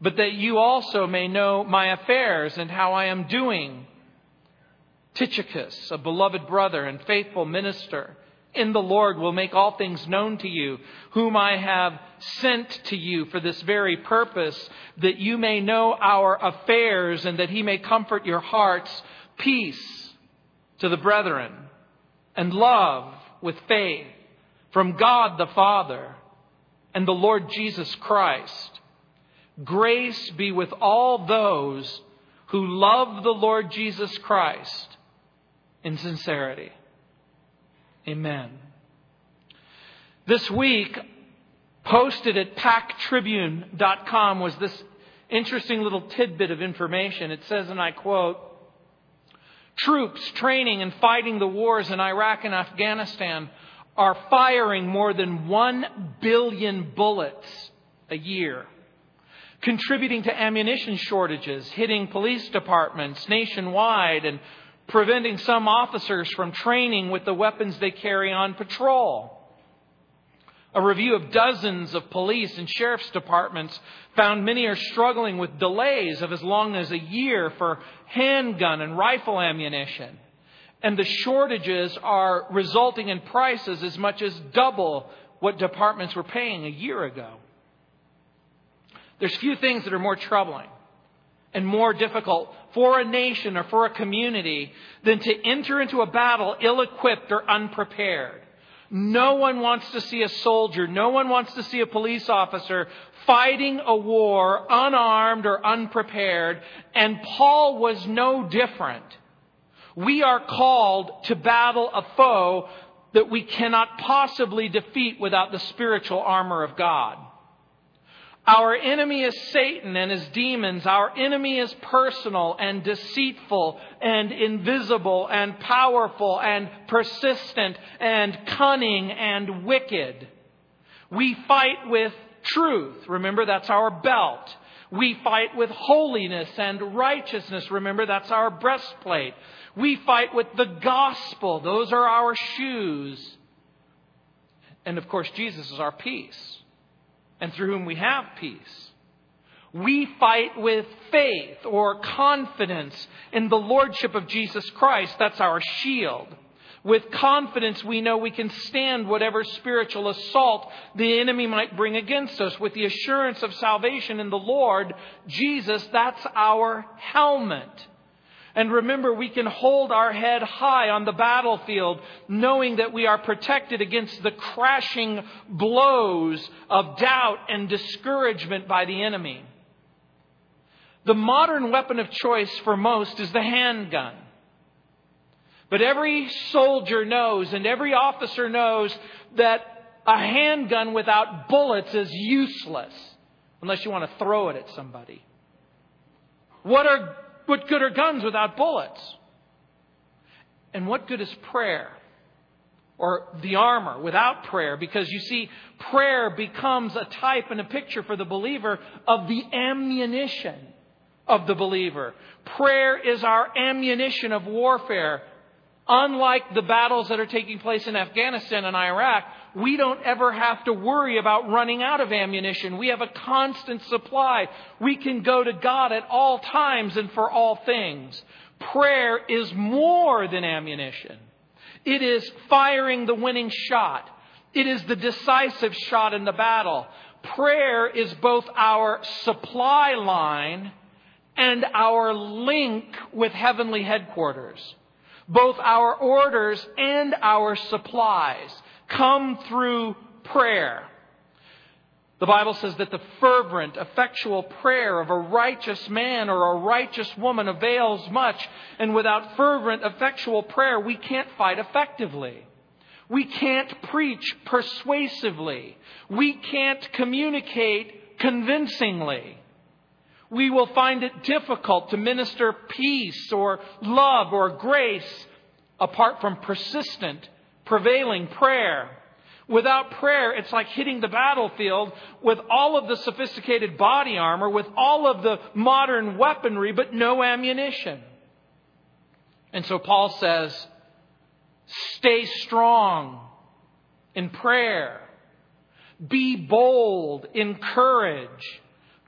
but that you also may know my affairs and how I am doing. Tychicus, a beloved brother and faithful minister, in the Lord will make all things known to you, whom I have sent to you for this very purpose, that you may know our affairs and that he may comfort your hearts. Peace to the brethren and love with faith from God the Father and the Lord Jesus Christ. Grace be with all those who love the Lord Jesus Christ in sincerity. Amen. This week, posted at packtribune.com was this interesting little tidbit of information. It says, and I quote, Troops training and fighting the wars in Iraq and Afghanistan are firing more than 1 billion bullets a year, contributing to ammunition shortages hitting police departments nationwide and preventing some officers from training with the weapons they carry on patrol. A review of dozens of police and sheriff's departments found many are struggling with delays of as long as a year for handgun and rifle ammunition. And the shortages are resulting in prices as much as double what departments were paying a year ago. There's few things that are more troubling and more difficult for a nation or for a community than to enter into a battle ill equipped or unprepared. No one wants to see a soldier, no one wants to see a police officer fighting a war unarmed or unprepared, and Paul was no different. We are called to battle a foe that we cannot possibly defeat without the spiritual armor of God. Our enemy is Satan and his demons. Our enemy is personal and deceitful and invisible and powerful and persistent and cunning and wicked. We fight with truth. Remember, that's our belt. We fight with holiness and righteousness. Remember, that's our breastplate. We fight with the gospel. Those are our shoes. And of course, Jesus is our peace and through whom we have peace. We fight with faith or confidence in the Lordship of Jesus Christ. That's our shield. With confidence, we know we can stand whatever spiritual assault the enemy might bring against us. With the assurance of salvation in the Lord Jesus, that's our helmet. And remember, we can hold our head high on the battlefield, knowing that we are protected against the crashing blows of doubt and discouragement by the enemy. The modern weapon of choice for most is the handgun. But every soldier knows and every officer knows that a handgun without bullets is useless unless you want to throw it at somebody. What are what good are guns without bullets? And what good is prayer? Or the armor without prayer? Because you see, prayer becomes a type and a picture for the believer of the ammunition of the believer. Prayer is our ammunition of warfare. Unlike the battles that are taking place in Afghanistan and Iraq, we don't ever have to worry about running out of ammunition. We have a constant supply. We can go to God at all times and for all things. Prayer is more than ammunition. It is firing the winning shot. It is the decisive shot in the battle. Prayer is both our supply line and our link with heavenly headquarters. Both our orders and our supplies come through prayer. The Bible says that the fervent, effectual prayer of a righteous man or a righteous woman avails much, and without fervent, effectual prayer, we can't fight effectively. We can't preach persuasively. We can't communicate convincingly. We will find it difficult to minister peace or love or grace apart from persistent, prevailing prayer. Without prayer, it's like hitting the battlefield with all of the sophisticated body armor, with all of the modern weaponry, but no ammunition. And so Paul says, stay strong in prayer. Be bold in courage.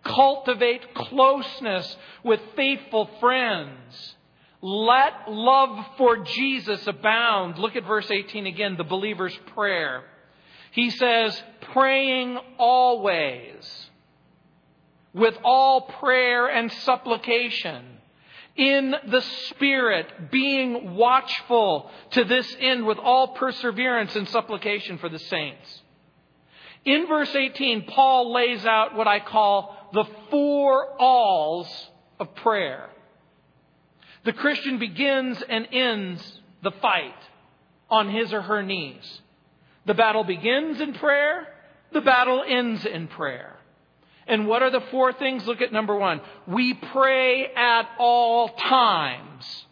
Cultivate closeness with faithful friends. Let love for Jesus abound. Look at verse 18 again, the believer's prayer. He says, praying always with all prayer and supplication in the Spirit, being watchful to this end with all perseverance and supplication for the saints. In verse 18, Paul lays out what I call the four alls of prayer. The Christian begins and ends the fight on his or her knees. The battle begins in prayer. The battle ends in prayer. And what are the four things? Look at number one. We pray at all times.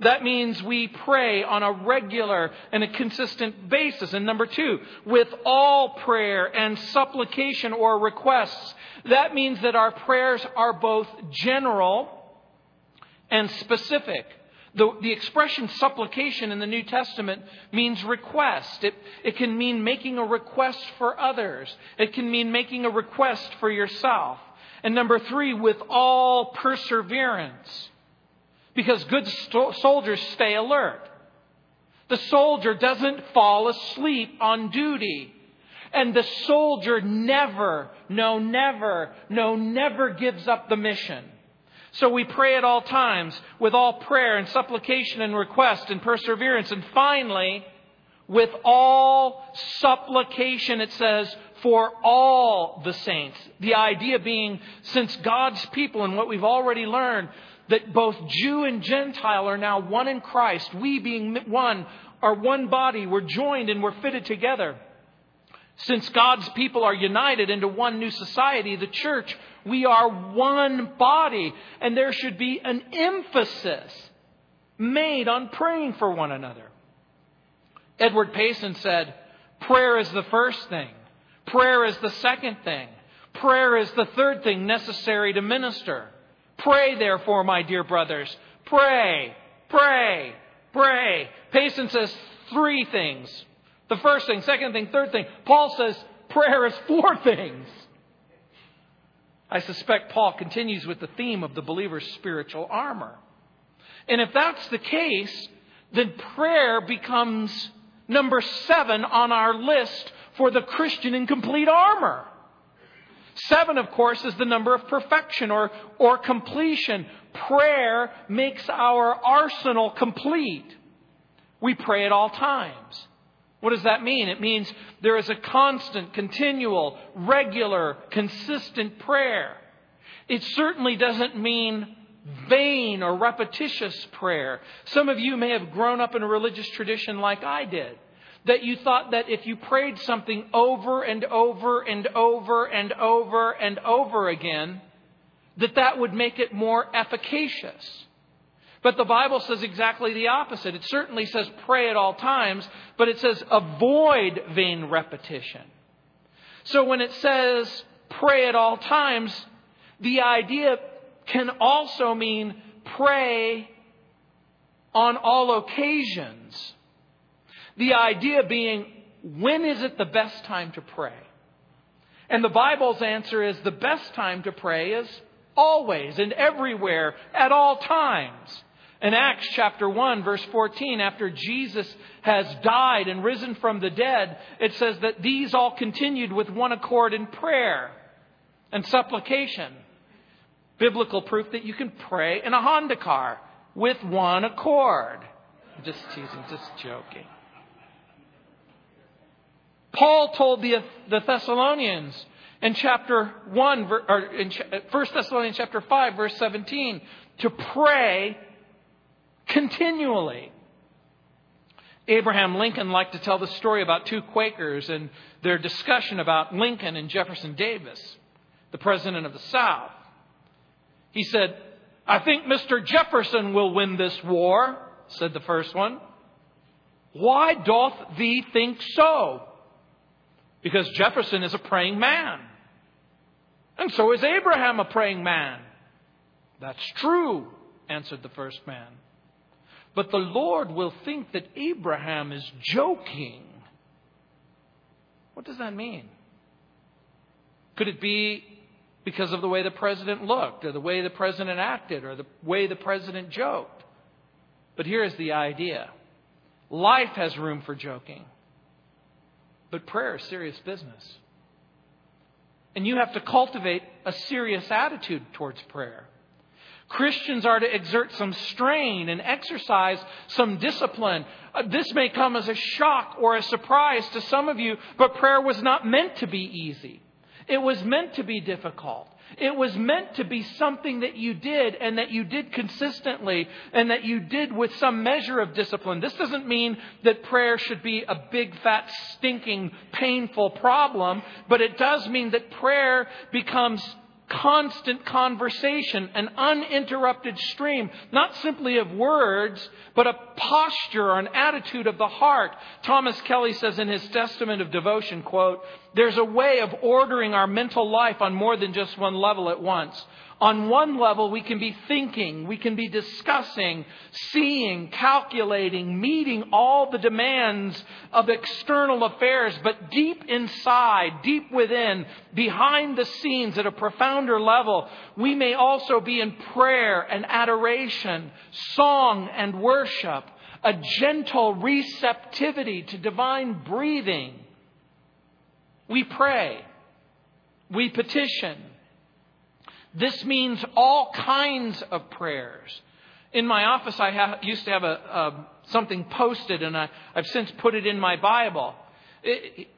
That means we pray on a regular and a consistent basis. And number two, with all prayer and supplication or requests. That means that our prayers are both general and specific. The, the expression supplication in the New Testament means request. It, it can mean making a request for others. It can mean making a request for yourself. And number three, with all perseverance. Because good soldiers stay alert. The soldier doesn't fall asleep on duty. And the soldier never, no, never, no, never gives up the mission. So we pray at all times with all prayer and supplication and request and perseverance. And finally, with all supplication, it says, for all the saints. The idea being, since God's people and what we've already learned, that both Jew and Gentile are now one in Christ, we being one are one body, we're joined and we're fitted together. Since God's people are united into one new society, the church, we are one body, and there should be an emphasis made on praying for one another. Edward Payson said, Prayer is the first thing, prayer is the second thing, prayer is the third thing necessary to minister. Pray, therefore, my dear brothers. Pray, pray, pray. Payson says three things. The first thing, second thing, third thing. Paul says prayer is four things. I suspect Paul continues with the theme of the believer's spiritual armor. And if that's the case, then prayer becomes number seven on our list for the Christian in complete armor. Seven, of course, is the number of perfection or, or completion. Prayer makes our arsenal complete. We pray at all times. What does that mean? It means there is a constant, continual, regular, consistent prayer. It certainly doesn't mean vain or repetitious prayer. Some of you may have grown up in a religious tradition like I did. That you thought that if you prayed something over and over and over and over and over again, that that would make it more efficacious. But the Bible says exactly the opposite. It certainly says pray at all times, but it says avoid vain repetition. So when it says pray at all times, the idea can also mean pray on all occasions. The idea being, when is it the best time to pray? And the Bible's answer is the best time to pray is always and everywhere at all times. In Acts chapter 1, verse 14, after Jesus has died and risen from the dead, it says that these all continued with one accord in prayer and supplication. Biblical proof that you can pray in a Honda car with one accord. Just teasing, just joking. Paul told the, the Thessalonians in chapter 1, or in 1 Thessalonians chapter 5, verse 17, to pray continually. Abraham Lincoln liked to tell the story about two Quakers and their discussion about Lincoln and Jefferson Davis. the president of the South. He said, I think Mr. Jefferson will win this war, said the first one. Why doth thee think so? Because Jefferson is a praying man. And so is Abraham a praying man. That's true, answered the first man. But the Lord will think that Abraham is joking. What does that mean? Could it be because of the way the president looked, or the way the president acted, or the way the president joked? But here is the idea life has room for joking, but prayer is serious business. And you have to cultivate a serious attitude towards prayer. Christians are to exert some strain and exercise some discipline. Uh, this may come as a shock or a surprise to some of you, but prayer was not meant to be easy. It was meant to be difficult. It was meant to be something that you did and that you did consistently and that you did with some measure of discipline. This doesn't mean that prayer should be a big, fat, stinking, painful problem, but it does mean that prayer becomes constant conversation, an uninterrupted stream, not simply of words, but a posture or an attitude of the heart. Thomas Kelly says in his Testament of Devotion, quote, there's a way of ordering our mental life on more than just one level at once. On one level, we can be thinking, we can be discussing, seeing, calculating, meeting all the demands of external affairs, but deep inside, deep within, behind the scenes at a profounder level, we may also be in prayer and adoration, song and worship, a gentle receptivity to divine breathing. We pray. We petition. This means all kinds of prayers. In my office, I have, used to have a, a, something posted, and I, have since put it in my Bible. It,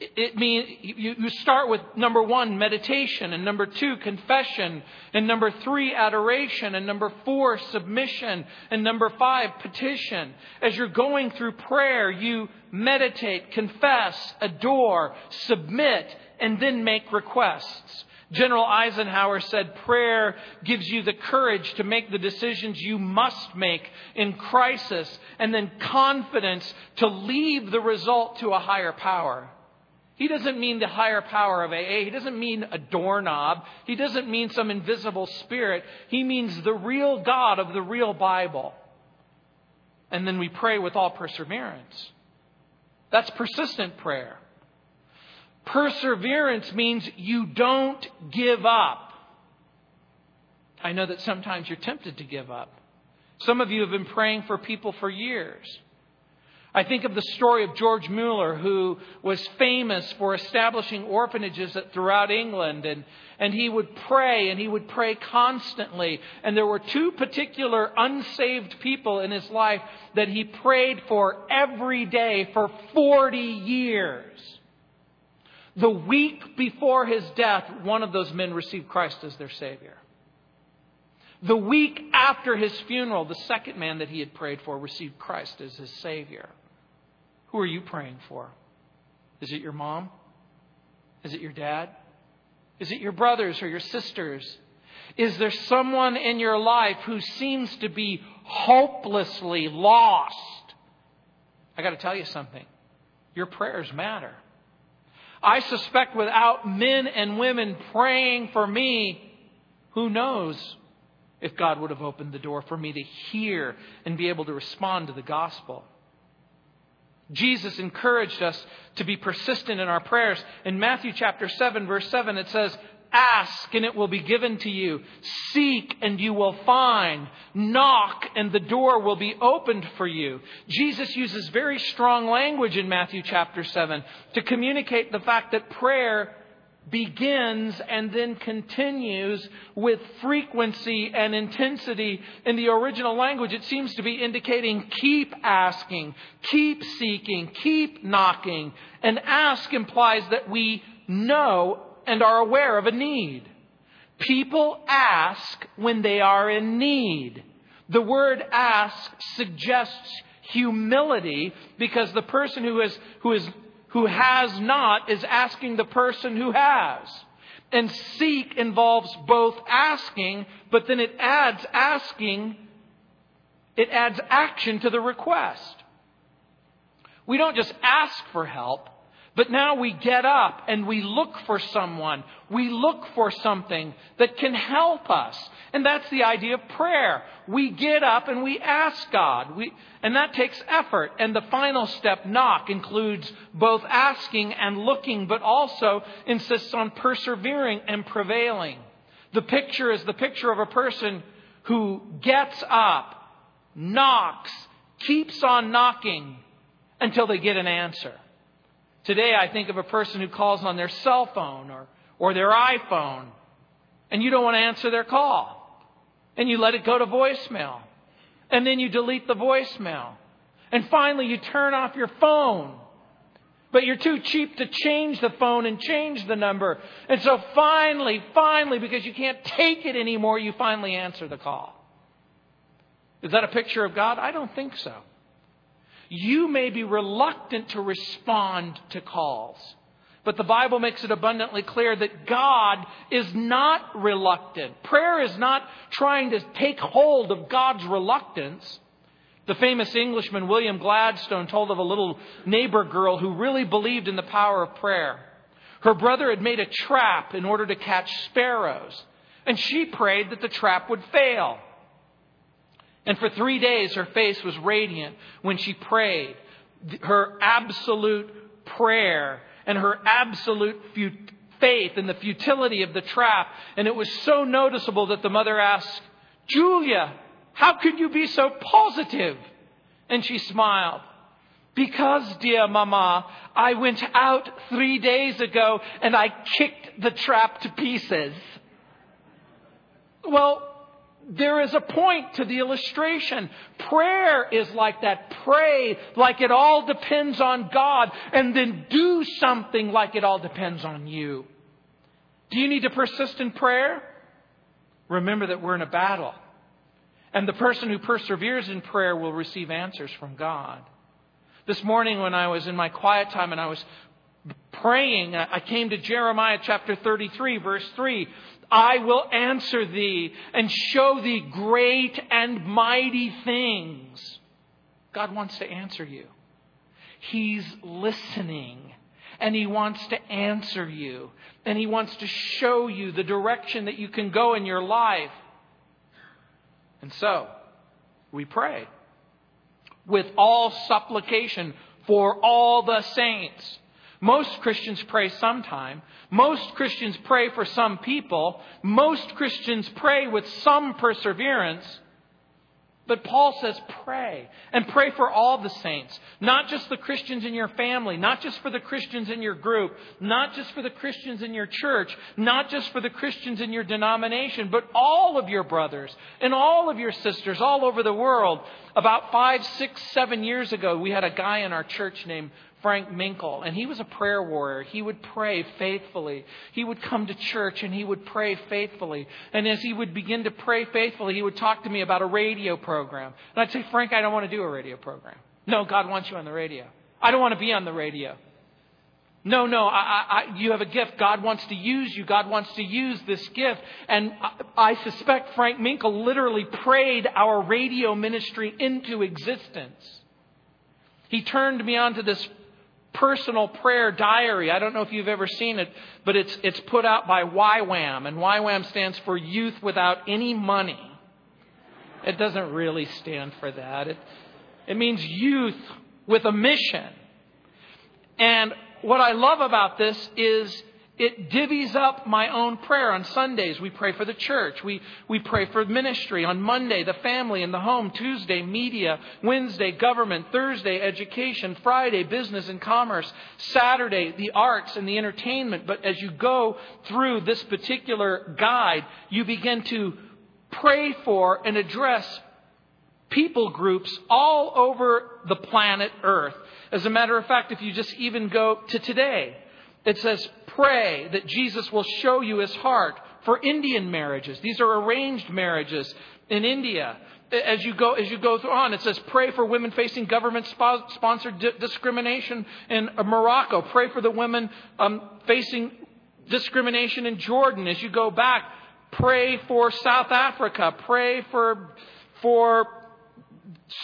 it, it means you, you start with number one, meditation, and number two, confession, and number three, adoration, and number four, submission, and number five, petition. As you're going through prayer, you meditate, confess, adore, submit, and then make requests. General Eisenhower said prayer gives you the courage to make the decisions you must make in crisis and then confidence to leave the result to a higher power. He doesn't mean the higher power of AA. He doesn't mean a doorknob. He doesn't mean some invisible spirit. He means the real God of the real Bible. And then we pray with all perseverance. That's persistent prayer. Perseverance means you don't give up. I know that sometimes you're tempted to give up. Some of you have been praying for people for years. I think of the story of George Mueller, who was famous for establishing orphanages throughout England. And, and he would pray, and he would pray constantly. And there were two particular unsaved people in his life that he prayed for every day for 40 years. The week before his death, one of those men received Christ as their Savior. The week after his funeral, the second man that he had prayed for received Christ as his Savior. Who are you praying for? Is it your mom? Is it your dad? Is it your brothers or your sisters? Is there someone in your life who seems to be hopelessly lost? I got to tell you something. Your prayers matter. I suspect without men and women praying for me, who knows if God would have opened the door for me to hear and be able to respond to the gospel. Jesus encouraged us to be persistent in our prayers. In Matthew chapter 7 verse 7 it says, Ask and it will be given to you. Seek and you will find. Knock and the door will be opened for you. Jesus uses very strong language in Matthew chapter 7 to communicate the fact that prayer begins and then continues with frequency and intensity. In the original language, it seems to be indicating keep asking, keep seeking, keep knocking. And ask implies that we know and are aware of a need. People ask when they are in need. The word ask suggests humility because the person who is, who is, who has not is asking the person who has. And seek involves both asking, but then it adds asking, it adds action to the request. We don't just ask for help, but now we get up and we look for someone. We look for something that can help us. And that's the idea of prayer. We get up and we ask God. We, and that takes effort. And the final step, knock, includes both asking and looking, but also insists on persevering and prevailing. The picture is the picture of a person who gets up, knocks, keeps on knocking until they get an answer. Today, I think of a person who calls on their cell phone or, or their iPhone, and you don't want to answer their call. And you let it go to voicemail. And then you delete the voicemail. And finally, you turn off your phone. But you're too cheap to change the phone and change the number. And so finally, finally, because you can't take it anymore, you finally answer the call. Is that a picture of God? I don't think so you may be reluctant to respond to calls. But the Bible makes it abundantly clear that God is not reluctant. Prayer is not trying to take hold of God's reluctance. The famous Englishman William Gladstone told of a little neighbor girl who really believed in the power of prayer. Her brother had made a trap in order to catch sparrows, and she prayed that the trap would fail. And for three days, her face was radiant when she prayed. Her absolute prayer and her absolute faith in the futility of the trap. And it was so noticeable that the mother asked, Julia, how could you be so positive? And she smiled. Because, dear Mama, I went out three days ago and I kicked the trap to pieces. Well, there is a point to the illustration. Prayer is like that. Pray like it all depends on God, and then do something like it all depends on you. Do you need to persist in prayer? Remember that we're in a battle. And the person who perseveres in prayer will receive answers from God. This morning, when I was in my quiet time and I was praying, I came to Jeremiah chapter 33, verse 3. I will answer thee and show thee great and mighty things. God wants to answer you. He's listening and He wants to answer you and He wants to show you the direction that you can go in your life. And so, we pray with all supplication for all the saints. Most Christians pray sometime. Most Christians pray for some people. Most Christians pray with some perseverance. But Paul says pray and pray for all the saints, not just the Christians in your family, not just for the Christians in your group, not just for the Christians in your church, not just for the Christians in your denomination, but all of your brothers and all of your sisters all over the world. About five, six, seven years ago, we had a guy in our church named Frank Minkle, and he was a prayer warrior. He would pray faithfully. He would come to church and he would pray faithfully. And as he would begin to pray faithfully, he would talk to me about a radio program. And I'd say, Frank, I don't want to do a radio program. No, God wants you on the radio. I don't want to be on the radio. No, no, I, I, you have a gift. God wants to use you. God wants to use this gift. And I, I suspect Frank Minkle literally prayed our radio ministry into existence. He turned me on to this personal prayer diary. I don't know if you've ever seen it, but it's, it's put out by YWAM, and YWAM stands for Youth Without Any Money. It doesn't really stand for that. It, it means youth with a mission. And what I love about this is it divvies up my own prayer. On Sundays, we pray for the church. We, we pray for ministry. On Monday, the family and the home. Tuesday, media. Wednesday, government. Thursday, education. Friday, business and commerce. Saturday, the arts and the entertainment. But as you go through this particular guide, you begin to pray for and address people groups all over the planet Earth. As a matter of fact, if you just even go to today, it says, pray that Jesus will show you his heart for Indian marriages. These are arranged marriages in India. As you go, as you go on, it says, pray for women facing government sponsored discrimination in Morocco. Pray for the women um, facing discrimination in Jordan as you go back. Pray for South Africa. Pray for, for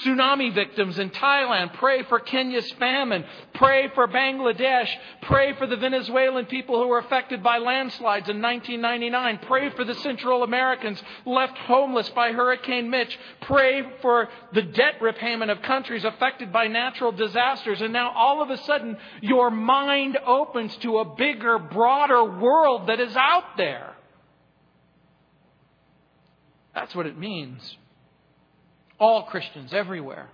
tsunami victims in Thailand. Pray for Kenya's famine. Pray for Bangladesh. Pray for the Venezuelan people who were affected by landslides in 1999. Pray for the Central Americans left homeless by Hurricane Mitch. Pray for the debt repayment of countries affected by natural disasters. And now all of a sudden, your mind opens to a bigger, broader world that is out there. That's what it means all Christians everywhere.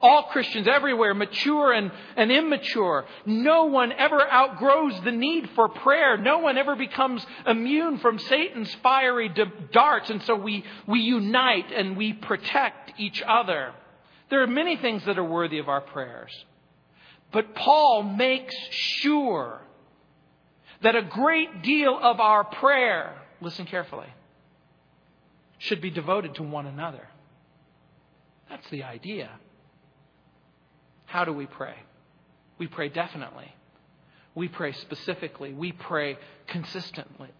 All Christians everywhere, mature and, and immature. No one ever outgrows the need for prayer. No one ever becomes immune from Satan's fiery darts. And so we, we unite and we protect each other. There are many things that are worthy of our prayers. But Paul makes sure that a great deal of our prayer, listen carefully, should be devoted to one another. That's the idea. How do we pray? We pray definitely. We pray specifically. We pray consistently.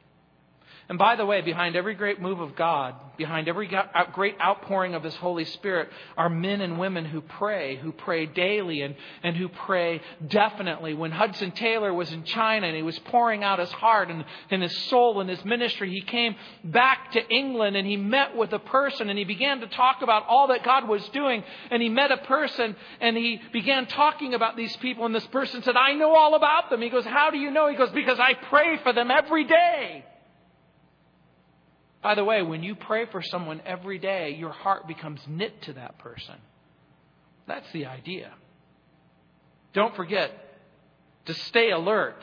And by the way, behind every great move of God, behind every great outpouring of His Holy Spirit, are men and women who pray, who pray daily and, and who pray definitely. When Hudson Taylor was in China and he was pouring out his heart and, and his soul and his ministry, he came back to England and he met with a person and he began to talk about all that God was doing. And he met a person and he began talking about these people. And this person said, I know all about them. He goes, How do you know? He goes, Because I pray for them every day. By the way, when you pray for someone every day, your heart becomes knit to that person. That's the idea. Don't forget to stay alert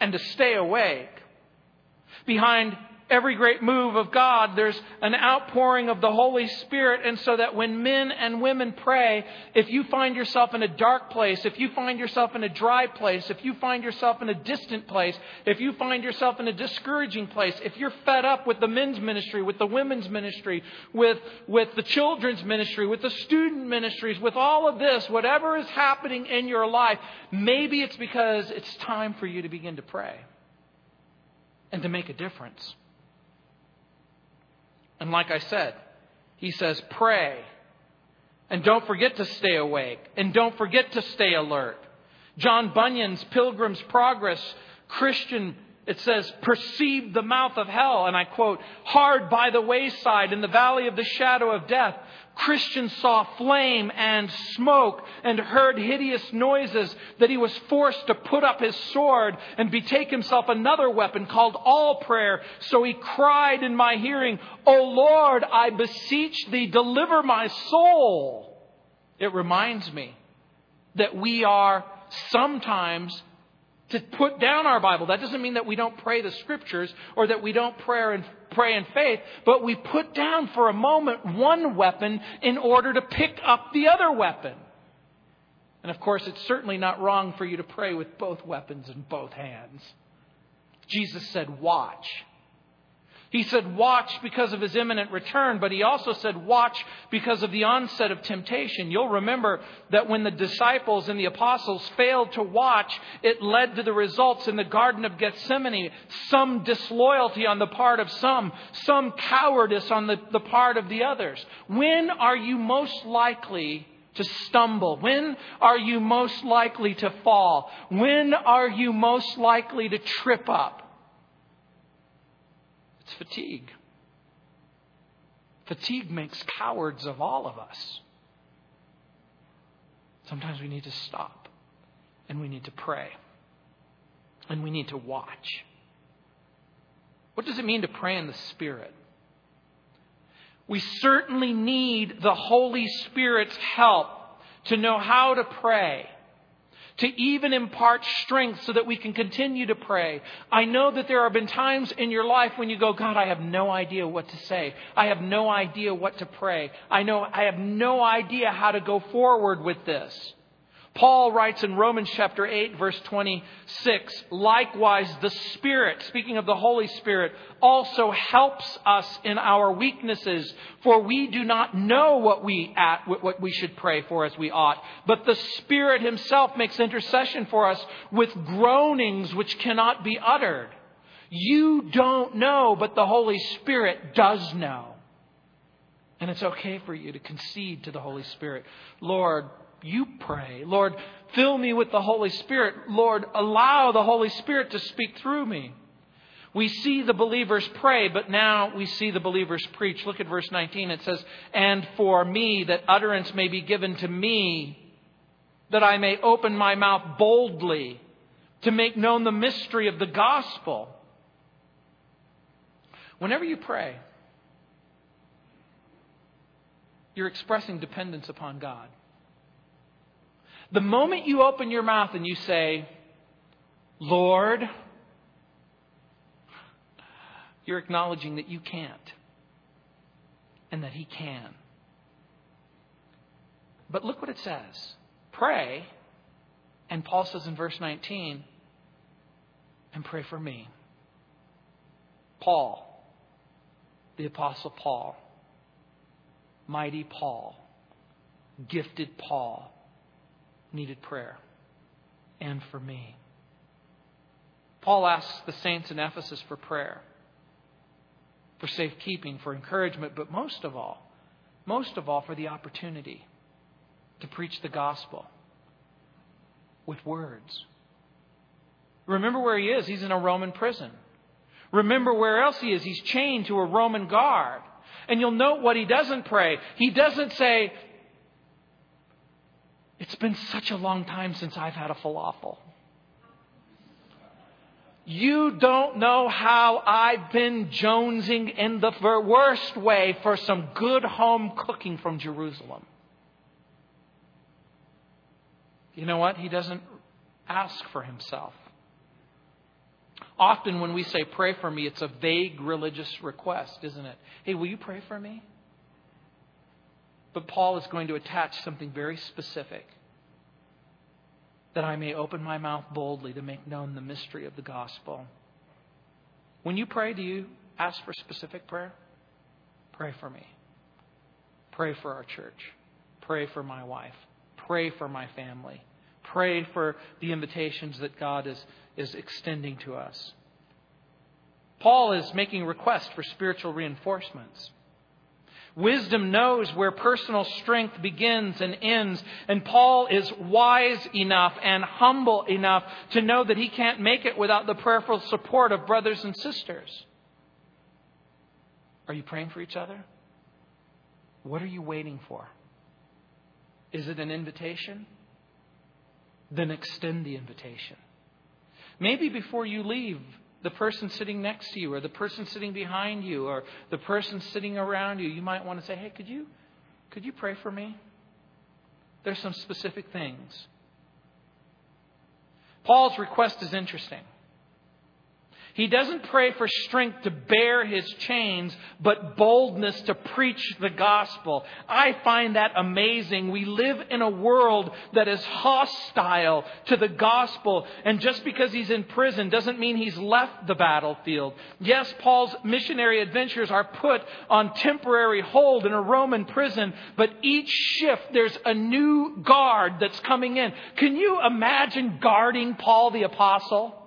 and to stay awake. Behind every great move of God, there's an outpouring of the Holy Spirit. And so that when men and women pray, if you find yourself in a dark place, if you find yourself in a dry place, if you find yourself in a distant place, if you find yourself in a discouraging place, if you're fed up with the men's ministry, with the women's ministry, with, with the children's ministry, with the student ministries, with all of this, whatever is happening in your life, maybe it's because it's time for you to begin to pray and to make a difference. And like I said, he says, pray. And don't forget to stay awake. And don't forget to stay alert. John Bunyan's Pilgrim's Progress Christian, it says, perceive the mouth of hell. And I quote, hard by the wayside in the valley of the shadow of death, Christian saw flame and smoke and heard hideous noises that he was forced to put up his sword and betake himself another weapon called all prayer. So he cried in my hearing, O Lord, I beseech thee, deliver my soul. It reminds me that we are sometimes to put down our Bible. That doesn't mean that we don't pray the scriptures or that we don't pray in, pray in faith, but we put down for a moment one weapon in order to pick up the other weapon. And of course, it's certainly not wrong for you to pray with both weapons in both hands. Jesus said, Watch. He said, Watch because of his imminent return, but he also said, Watch because of the onset of temptation. You'll remember that when the disciples and the apostles failed to watch, it led to the results in the Garden of Gethsemane. Some disloyalty on the part of some, some cowardice on the, the part of the others. When are you most likely to stumble? When are you most likely to fall? When are you most likely to trip up? It's fatigue. Fatigue makes cowards of all of us. Sometimes we need to stop and we need to pray and we need to watch. What does it mean to pray in the Spirit? We certainly need the Holy Spirit's help to know how to pray to even impart strength so that we can continue to pray. I know that there have been times in your life when you go, God, I have no idea what to say. I have no idea what to pray. I know I have no idea how to go forward with this. Paul writes in Romans chapter 8 verse 26, likewise the Spirit, speaking of the Holy Spirit, also helps us in our weaknesses, for we do not know what we at, what we should pray for as we ought, but the Spirit himself makes intercession for us with groanings which cannot be uttered. You don't know, but the Holy Spirit does know. And it's okay for you to concede to the Holy Spirit. Lord, you pray. Lord, fill me with the Holy Spirit. Lord, allow the Holy Spirit to speak through me. We see the believers pray, but now we see the believers preach. Look at verse 19. It says, And for me, that utterance may be given to me, that I may open my mouth boldly to make known the mystery of the gospel. Whenever you pray, you're expressing dependence upon God. The moment you open your mouth and you say, Lord, you're acknowledging that you can't and that He can. But look what it says pray, and Paul says in verse 19, and pray for me. Paul, the Apostle Paul, mighty Paul, gifted Paul, needed prayer, and for me. Paul asks the saints in Ephesus for prayer, for safekeeping, for encouragement, but most of all, most of all, for the opportunity to preach the gospel with words. Remember where he is. He's in a Roman prison. Remember where else he is. He's chained to a Roman guard. And you'll note what he doesn't pray. He doesn't say, it's been such a long time since I've had a falafel. You don't know how I've been jonesing in the worst way for some good home cooking from Jerusalem. You know what? He doesn't ask for himself. Often when we say pray for me, it's a vague religious request, isn't it? Hey, will you pray for me? But Paul is going to attach something very specific that I may open my mouth boldly to make known the mystery of the gospel. When you pray, do you ask for specific prayer? Pray for me. Pray for our church. Pray for my wife. Pray for my family. Pray for the invitations that God is, is extending to us. Paul is making requests for spiritual reinforcements. Wisdom knows where personal strength begins and ends, and Paul is wise enough and humble enough to know that he can't make it without the prayerful support of brothers and sisters. Are you praying for each other? What are you waiting for? Is it an invitation? Then extend the invitation. Maybe before you leave, the person sitting next to you or the person sitting behind you or the person sitting around you, you might want to say, "Hey, could you could you pray for me?" There's some specific things. Paul's request is interesting. He doesn't pray for strength to bear his chains, but boldness to preach the gospel. I find that amazing. We live in a world that is hostile to the gospel, and just because he's in prison doesn't mean he's left the battlefield. Yes, Paul's missionary adventures are put on temporary hold in a Roman prison, but each shift there's a new guard that's coming in. Can you imagine guarding Paul the apostle?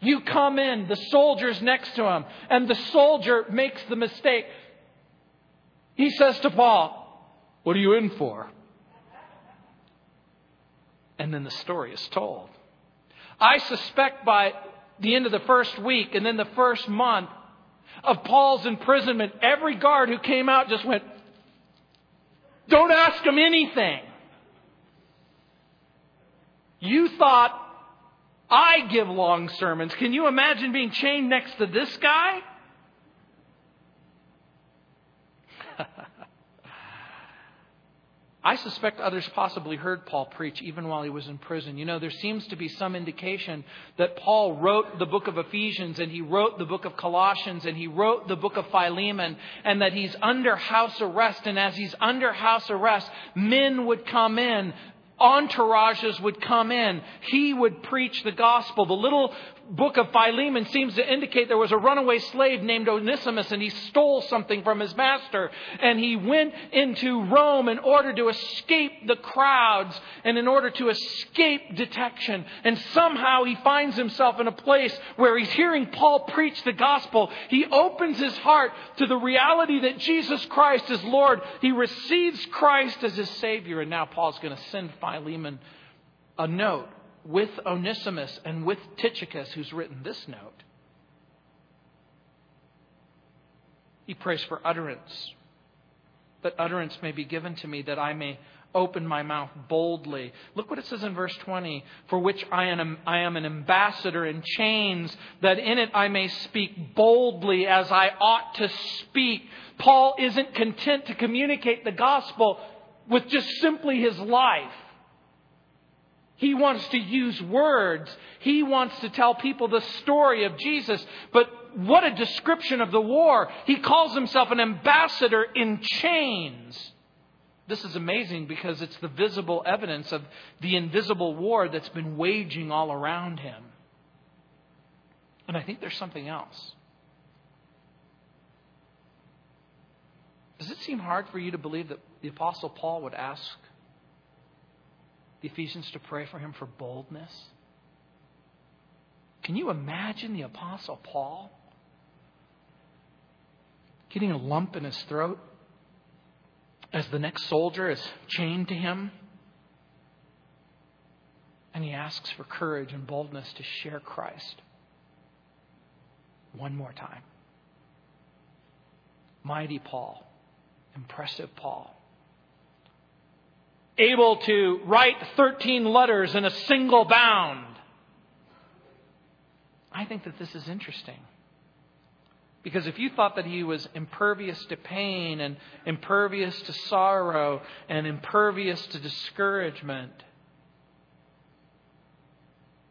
You come in, the soldier's next to him, and the soldier makes the mistake. He says to Paul, What are you in for? And then the story is told. I suspect by the end of the first week and then the first month of Paul's imprisonment, every guard who came out just went, Don't ask him anything. You thought I give long sermons. Can you imagine being chained next to this guy? I suspect others possibly heard Paul preach even while he was in prison. You know, there seems to be some indication that Paul wrote the book of Ephesians and he wrote the book of Colossians and he wrote the book of Philemon and that he's under house arrest. And as he's under house arrest, men would come in entourages would come in. He would preach the gospel. The little book of Philemon seems to indicate there was a runaway slave named Onesimus and he stole something from his master and he went into Rome in order to escape the crowds and in order to escape detection. And somehow he finds himself in a place where he's hearing Paul preach the gospel. He opens his heart to the reality that Jesus Christ is Lord. He receives Christ as his Savior and now Paul's going to send Philemon a note with Onesimus and with Tychicus, who's written this note. He prays for utterance, that utterance may be given to me, that I may open my mouth boldly. Look what it says in verse 20 for which I am, I am an ambassador in chains, that in it I may speak boldly as I ought to speak. Paul isn't content to communicate the gospel with just simply his life. He wants to use words. He wants to tell people the story of Jesus. But what a description of the war. He calls himself an ambassador in chains. This is amazing because it's the visible evidence of the invisible war that's been waging all around him. And I think there's something else. Does it seem hard for you to believe that the Apostle Paul would ask the Ephesians to pray for him for boldness? Can you imagine the Apostle Paul getting a lump in his throat as the next soldier is chained to him? And he asks for courage and boldness to share Christ one more time. Mighty Paul, impressive Paul able to write 13 letters in a single bound. I think that this is interesting. Because if you thought that he was impervious to pain and impervious to sorrow and impervious to discouragement,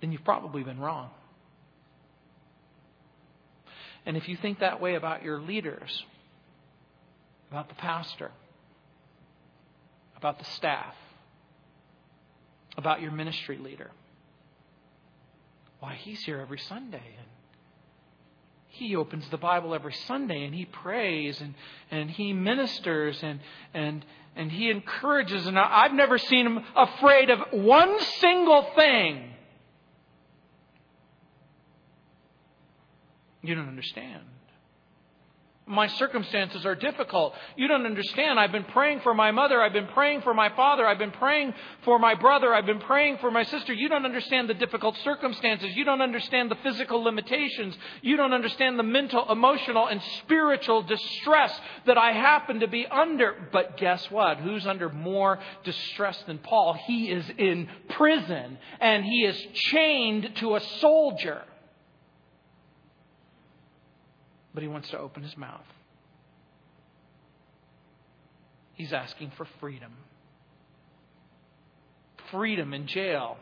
then you've probably been wrong. And if you think that way about your leaders, about the pastor, about the staff, about your ministry leader. Why, he's here every Sunday and he opens the Bible every Sunday and he prays and, and he ministers and, and, and he encourages. And I've never seen him afraid of one single thing. You don't understand my circumstances are difficult. You don't understand. I've been praying for my mother. I've been praying for my father. I've been praying for my brother. I've been praying for my sister. You don't understand the difficult circumstances. You don't understand the physical limitations. You don't understand the mental, emotional, and spiritual distress that I happen to be under. But guess what? Who's under more distress than Paul? He is in prison and he is chained to a soldier but he wants to open his mouth. He's asking for freedom. Freedom in jail.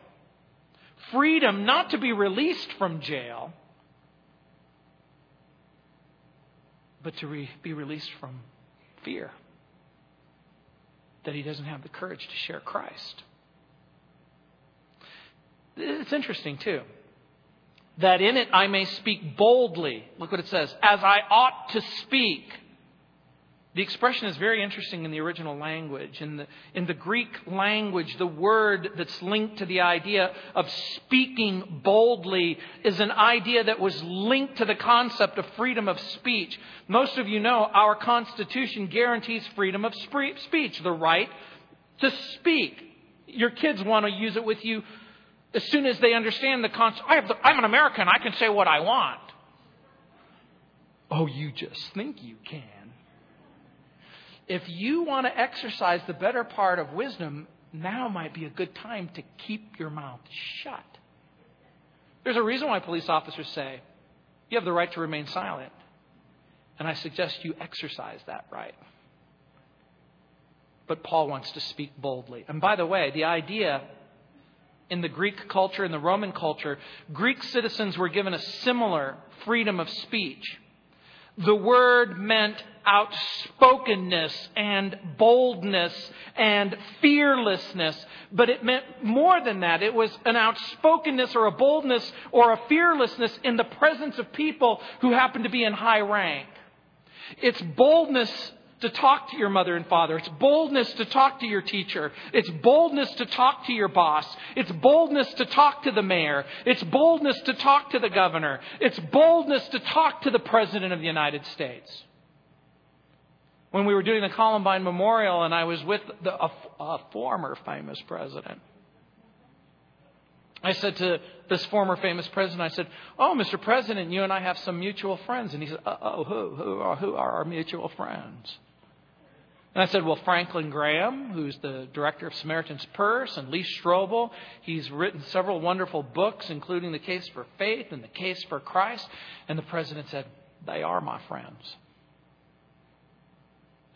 Freedom not to be released from jail, but to re- be released from fear that he doesn't have the courage to share Christ. It's interesting, too that in it I may speak boldly. Look what it says, as I ought to speak. The expression is very interesting in the original language. In the, in the Greek language, the word that's linked to the idea of speaking boldly is an idea that was linked to the concept of freedom of speech. Most of you know our Constitution guarantees freedom of speech, the right to speak. Your kids want to use it with you as soon as they understand the concept, I I'm an American, I can say what I want. Oh, you just think you can. If you want to exercise the better part of wisdom, now might be a good time to keep your mouth shut. There's a reason why police officers say you have the right to remain silent. And I suggest you exercise that right. But Paul wants to speak boldly. And by the way, the idea in the Greek culture, in the Roman culture, Greek citizens were given a similar freedom of speech. The word meant outspokenness and boldness and fearlessness. But it meant more than that. It was an outspokenness or a boldness or a fearlessness in the presence of people who happen to be in high rank. It's boldness to talk to your mother and father. It's boldness to talk to your teacher. It's boldness to talk to your boss. It's boldness to talk to the mayor. It's boldness to talk to the governor. It's boldness to talk to the president of the United States when we were doing the Columbine Memorial and I was with the, a, a former famous president. I said to this former famous president, I said, Oh, Mr. President, you and I have some mutual friends. And he said, Oh, who? Who are, who are our mutual friends? And I said, Well, Franklin Graham, who's the director of Samaritan's Purse, and Lee Strobel. He's written several wonderful books, including The Case for Faith and The Case for Christ. And the president said, They are my friends.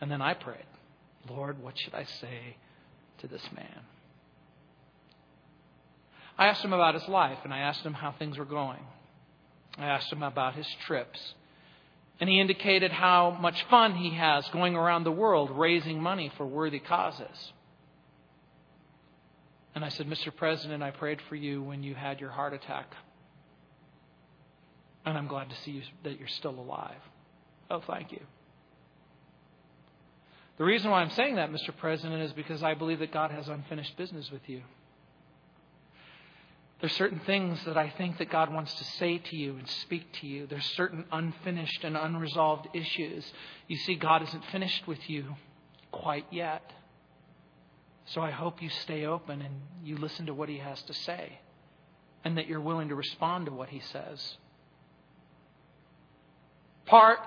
And then I prayed, Lord, what should I say to this man? I asked him about his life, and I asked him how things were going. I asked him about his trips. And he indicated how much fun he has going around the world raising money for worthy causes. And I said, Mr. President, I prayed for you when you had your heart attack. And I'm glad to see you, that you're still alive. Oh, thank you. The reason why I'm saying that, Mr. President, is because I believe that God has unfinished business with you. There's certain things that I think that God wants to say to you and speak to you. There's certain unfinished and unresolved issues. You see, God isn't finished with you quite yet. So I hope you stay open and you listen to what He has to say and that you're willing to respond to what He says. Part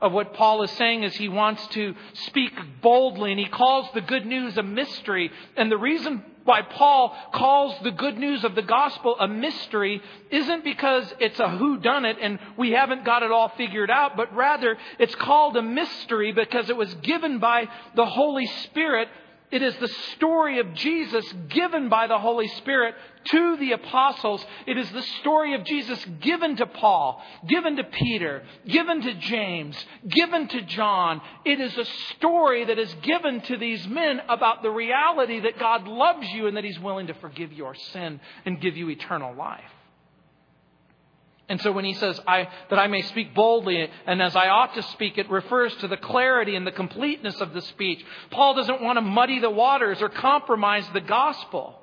of what Paul is saying is he wants to speak boldly and he calls the good news a mystery. And the reason why Paul calls the good news of the gospel a mystery isn't because it's a who done it and we haven't got it all figured out, but rather it's called a mystery because it was given by the Holy Spirit it is the story of Jesus given by the Holy Spirit to the apostles. It is the story of Jesus given to Paul, given to Peter, given to James, given to John. It is a story that is given to these men about the reality that God loves you and that He's willing to forgive your sin and give you eternal life. And so when he says, I, that I may speak boldly and as I ought to speak, it refers to the clarity and the completeness of the speech. Paul doesn't want to muddy the waters or compromise the gospel.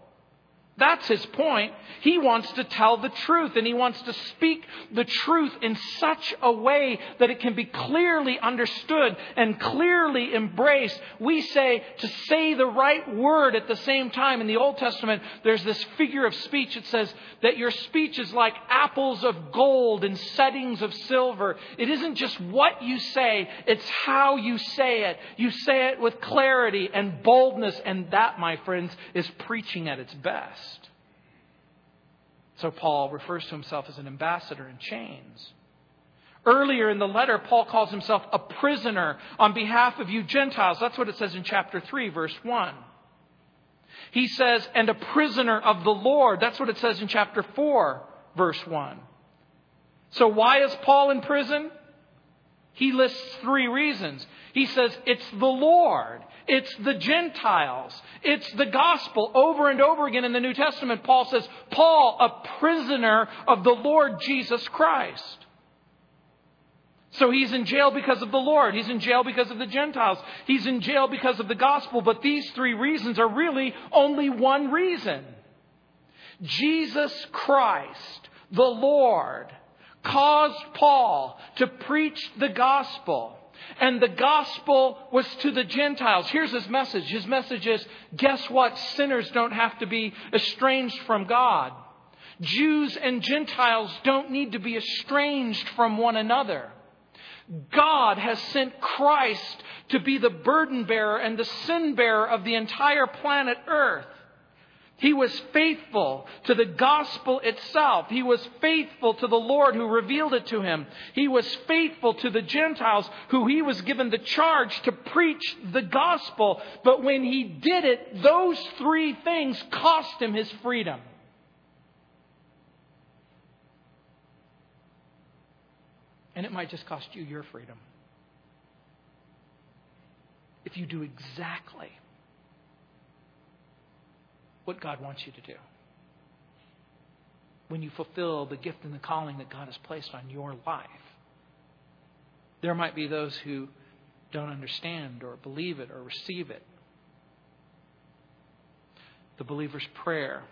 That's his point. He wants to tell the truth and he wants to speak the truth in such a way that it can be clearly understood and clearly embraced. We say to say the right word at the same time. In the Old Testament, there's this figure of speech. It says that your speech is like apples of gold in settings of silver. It isn't just what you say, it's how you say it. You say it with clarity and boldness, and that, my friends, is preaching at its best. So Paul refers to himself as an ambassador in chains. Earlier in the letter, Paul calls himself a prisoner on behalf of you Gentiles. That's what it says in chapter 3, verse 1. He says, and a prisoner of the Lord. That's what it says in chapter 4, verse 1. So why is Paul in prison? He lists three reasons. He says, it's the Lord. It's the Gentiles. It's the gospel. Over and over again in the New Testament, Paul says, Paul, a prisoner of the Lord Jesus Christ. So he's in jail because of the Lord. He's in jail because of the Gentiles. He's in jail because of the gospel. But these three reasons are really only one reason. Jesus Christ, the Lord, caused Paul to preach the gospel. And the gospel was to the Gentiles. Here's his message. His message is guess what? Sinners don't have to be estranged from God. Jews and Gentiles don't need to be estranged from one another. God has sent Christ to be the burden bearer and the sin bearer of the entire planet Earth. He was faithful to the gospel itself. He was faithful to the Lord who revealed it to him. He was faithful to the Gentiles who he was given the charge to preach the gospel. But when he did it, those three things cost him his freedom. And it might just cost you your freedom. If you do exactly what God wants you to do. When you fulfill the gift and the calling that God has placed on your life. There might be those who don't understand or believe it or receive it. The believer's prayer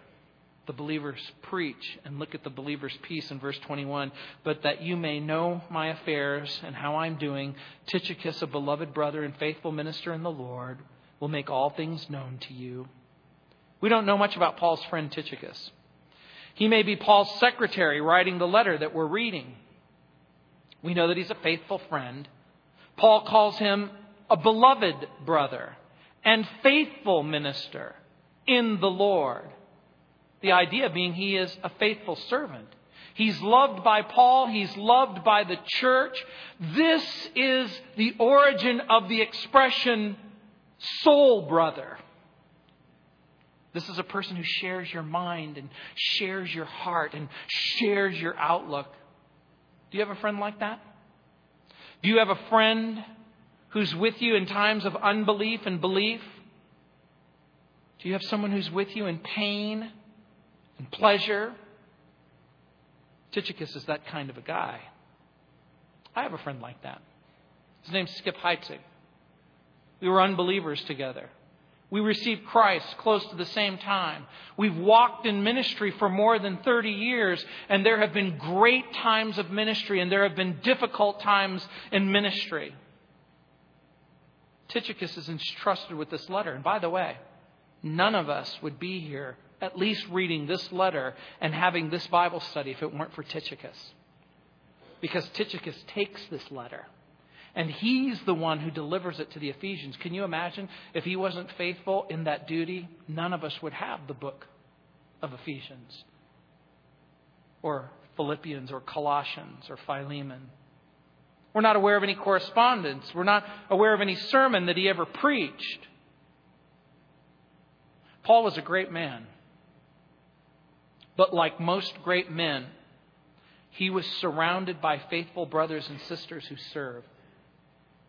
the believers preach and look at the believer's peace in verse 21. But that you may know my affairs and how I'm doing, Tychicus, a beloved brother and faithful minister in the Lord, will make all things known to you. We don't know much about Paul's friend Tychicus. He may be Paul's secretary writing the letter that we're reading. We know that he's a faithful friend. Paul calls him a beloved brother and faithful minister in the Lord. The idea being he is a faithful servant. He's loved by Paul. He's loved by the church. This is the origin of the expression soul brother. This is a person who shares your mind and shares your heart and shares your outlook. Do you have a friend like that? Do you have a friend who's with you in times of unbelief and belief? Do you have someone who's with you in pain and pleasure. Tychicus is that kind of a guy. I have a friend like that. His name's Skip Heitzig. We were unbelievers together. We received Christ close to the same time. We've walked in ministry for more than 30 years, and there have been great times of ministry, and there have been difficult times in ministry. Tychicus is entrusted with this letter. And by the way, none of us would be here at least reading this letter and having this Bible study if it weren't for Tychicus. Because Tychicus takes this letter and he's the one who delivers it to the Ephesians. Can you imagine if he wasn't faithful in that duty? None of us would have the book of Ephesians or Philippians or Colossians or Philemon. We're not aware of any correspondence. We're not aware of any sermon that he ever preached. Paul was a great man. But like most great men, he was surrounded by faithful brothers and sisters who serve.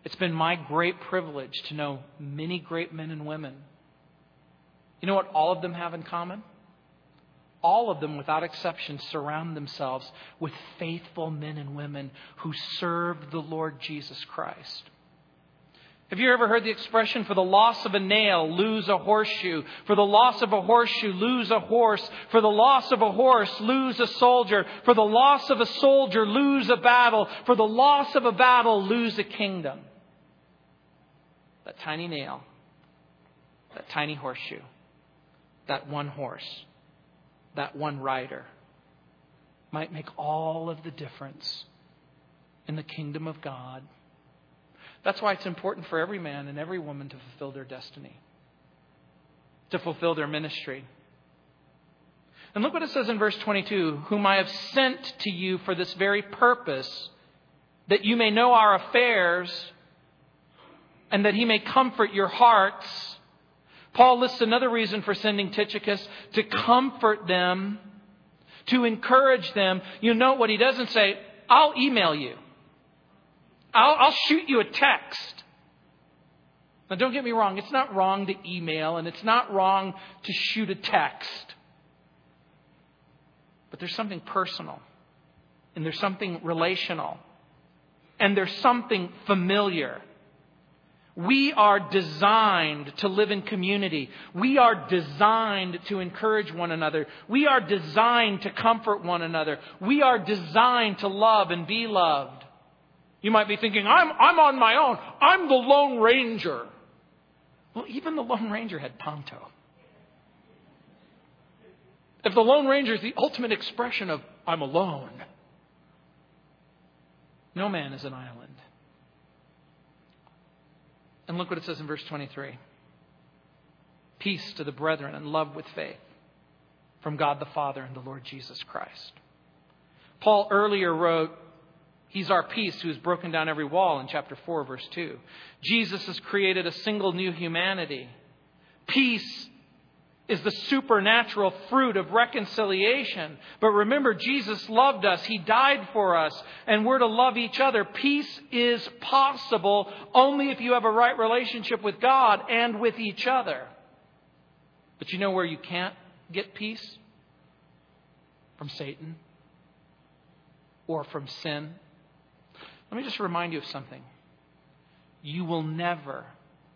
It's been my great privilege to know many great men and women. You know what all of them have in common? All of them, without exception, surround themselves with faithful men and women who serve the Lord Jesus Christ. Have you ever heard the expression, for the loss of a nail, lose a horseshoe? For the loss of a horseshoe, lose a horse? For the loss of a horse, lose a soldier? For the loss of a soldier, lose a battle? For the loss of a battle, lose a kingdom? That tiny nail, that tiny horseshoe, that one horse, that one rider might make all of the difference in the kingdom of God that's why it's important for every man and every woman to fulfill their destiny, to fulfill their ministry. And look what it says in verse 22 Whom I have sent to you for this very purpose, that you may know our affairs and that he may comfort your hearts. Paul lists another reason for sending Tychicus to comfort them, to encourage them. You know what he doesn't say, I'll email you. I'll, I'll shoot you a text. Now, don't get me wrong, it's not wrong to email and it's not wrong to shoot a text. But there's something personal and there's something relational and there's something familiar. We are designed to live in community. We are designed to encourage one another. We are designed to comfort one another. We are designed to love and be loved. You might be thinking, I'm, I'm on my own. I'm the Lone Ranger. Well, even the Lone Ranger had Tonto. If the Lone Ranger is the ultimate expression of, I'm alone, no man is an island. And look what it says in verse 23 Peace to the brethren and love with faith from God the Father and the Lord Jesus Christ. Paul earlier wrote, He's our peace who has broken down every wall in chapter 4, verse 2. Jesus has created a single new humanity. Peace is the supernatural fruit of reconciliation. But remember, Jesus loved us. He died for us. And we're to love each other. Peace is possible only if you have a right relationship with God and with each other. But you know where you can't get peace? From Satan or from sin. Let me just remind you of something. You will never,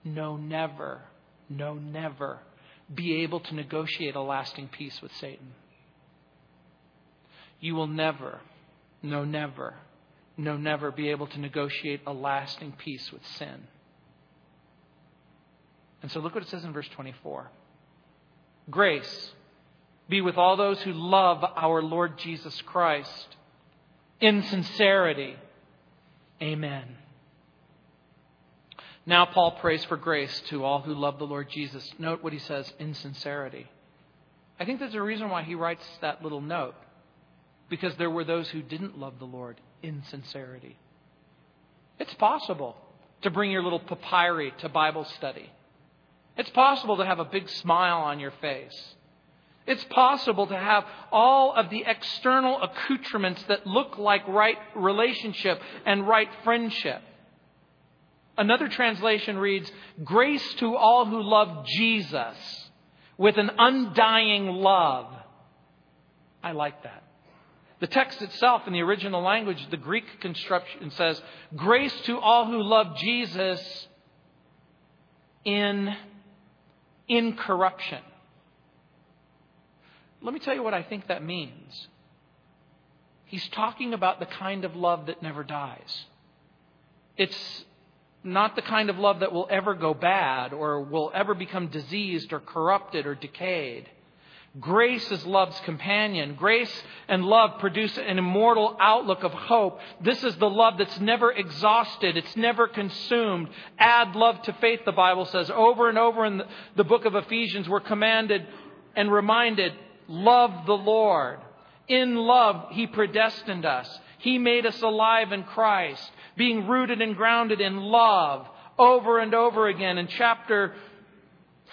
no, never, no, never be able to negotiate a lasting peace with Satan. You will never, no, never, no, never be able to negotiate a lasting peace with sin. And so look what it says in verse 24 Grace be with all those who love our Lord Jesus Christ in sincerity. Amen. Now, Paul prays for grace to all who love the Lord Jesus. Note what he says in sincerity. I think there's a reason why he writes that little note. Because there were those who didn't love the Lord in sincerity. It's possible to bring your little papyri to Bible study. It's possible to have a big smile on your face. It's possible to have all of the external accoutrements that look like right relationship and right friendship. Another translation reads, Grace to all who love Jesus with an undying love. I like that. The text itself in the original language, the Greek construction says, Grace to all who love Jesus in incorruption. Let me tell you what I think that means. He's talking about the kind of love that never dies. It's not the kind of love that will ever go bad or will ever become diseased or corrupted or decayed. Grace is love's companion. Grace and love produce an immortal outlook of hope. This is the love that's never exhausted. It's never consumed. Add love to faith, the Bible says. Over and over in the book of Ephesians, we're commanded and reminded, love the Lord. In love, He predestined us. He made us alive in Christ being rooted and grounded in love over and over again in chapter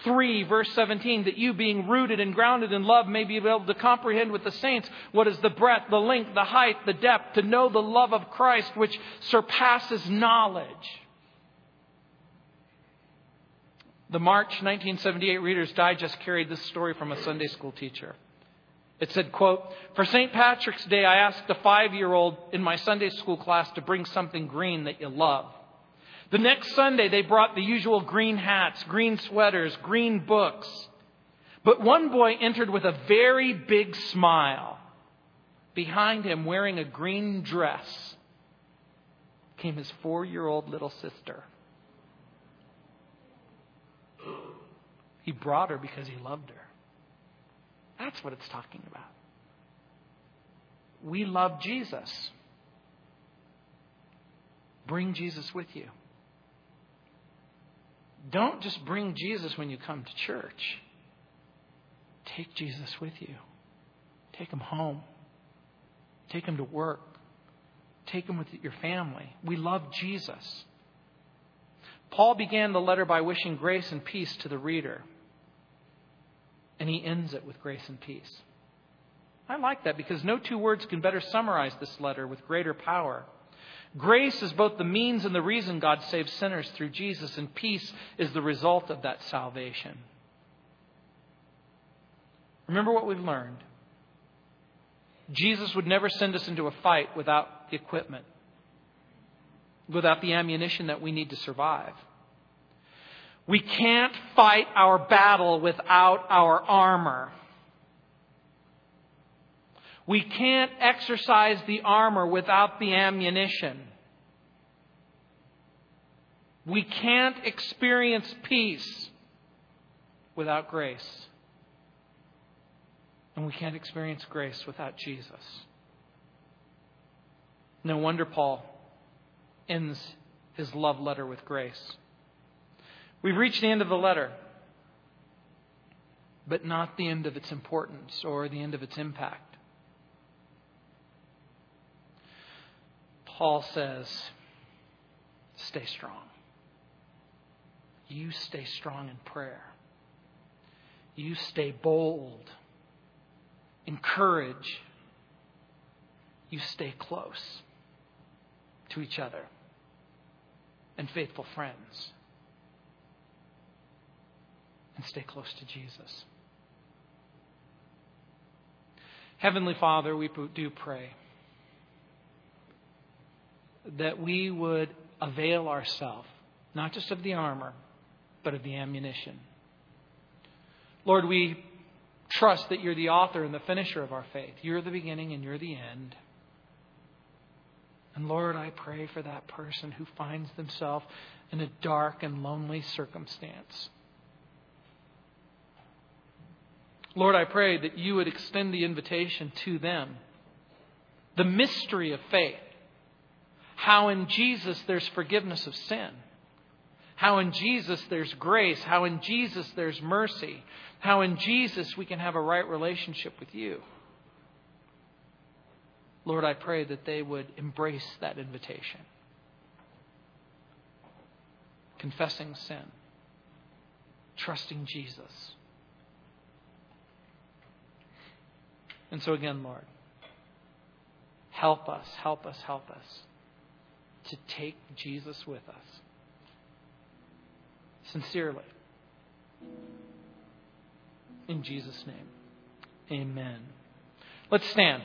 3, verse 17, that you being rooted and grounded in love may be able to comprehend with the saints what is the breadth, the length, the height, the depth, to know the love of Christ which surpasses knowledge. The March 1978 Reader's Digest carried this story from a Sunday school teacher. It said, quote, For St. Patrick's Day, I asked a five year old in my Sunday school class to bring something green that you love. The next Sunday, they brought the usual green hats, green sweaters, green books. But one boy entered with a very big smile. Behind him, wearing a green dress, came his four year old little sister. He brought her because he loved her. That's what it's talking about. We love Jesus. Bring Jesus with you. Don't just bring Jesus when you come to church. Take Jesus with you. Take him home. Take him to work. Take him with your family. We love Jesus. Paul began the letter by wishing grace and peace to the reader. And he ends it with grace and peace. I like that because no two words can better summarize this letter with greater power. Grace is both the means and the reason God saves sinners through Jesus, and peace is the result of that salvation. Remember what we've learned. Jesus would never send us into a fight without the equipment, without the ammunition that we need to survive. We can't fight our battle without our armor. We can't exercise the armor without the ammunition. We can't experience peace without grace. And we can't experience grace without Jesus. No wonder Paul ends his love letter with grace. We've reached the end of the letter, but not the end of its importance or the end of its impact. Paul says, stay strong. You stay strong in prayer. you stay bold, encourage, you stay close to each other and faithful friends. And stay close to Jesus. Heavenly Father, we do pray that we would avail ourselves, not just of the armor, but of the ammunition. Lord, we trust that you're the author and the finisher of our faith. You're the beginning and you're the end. And Lord, I pray for that person who finds themselves in a dark and lonely circumstance. Lord, I pray that you would extend the invitation to them. The mystery of faith. How in Jesus there's forgiveness of sin. How in Jesus there's grace. How in Jesus there's mercy. How in Jesus we can have a right relationship with you. Lord, I pray that they would embrace that invitation. Confessing sin, trusting Jesus. And so, again, Lord, help us, help us, help us to take Jesus with us. Sincerely. In Jesus' name, amen. Let's stand.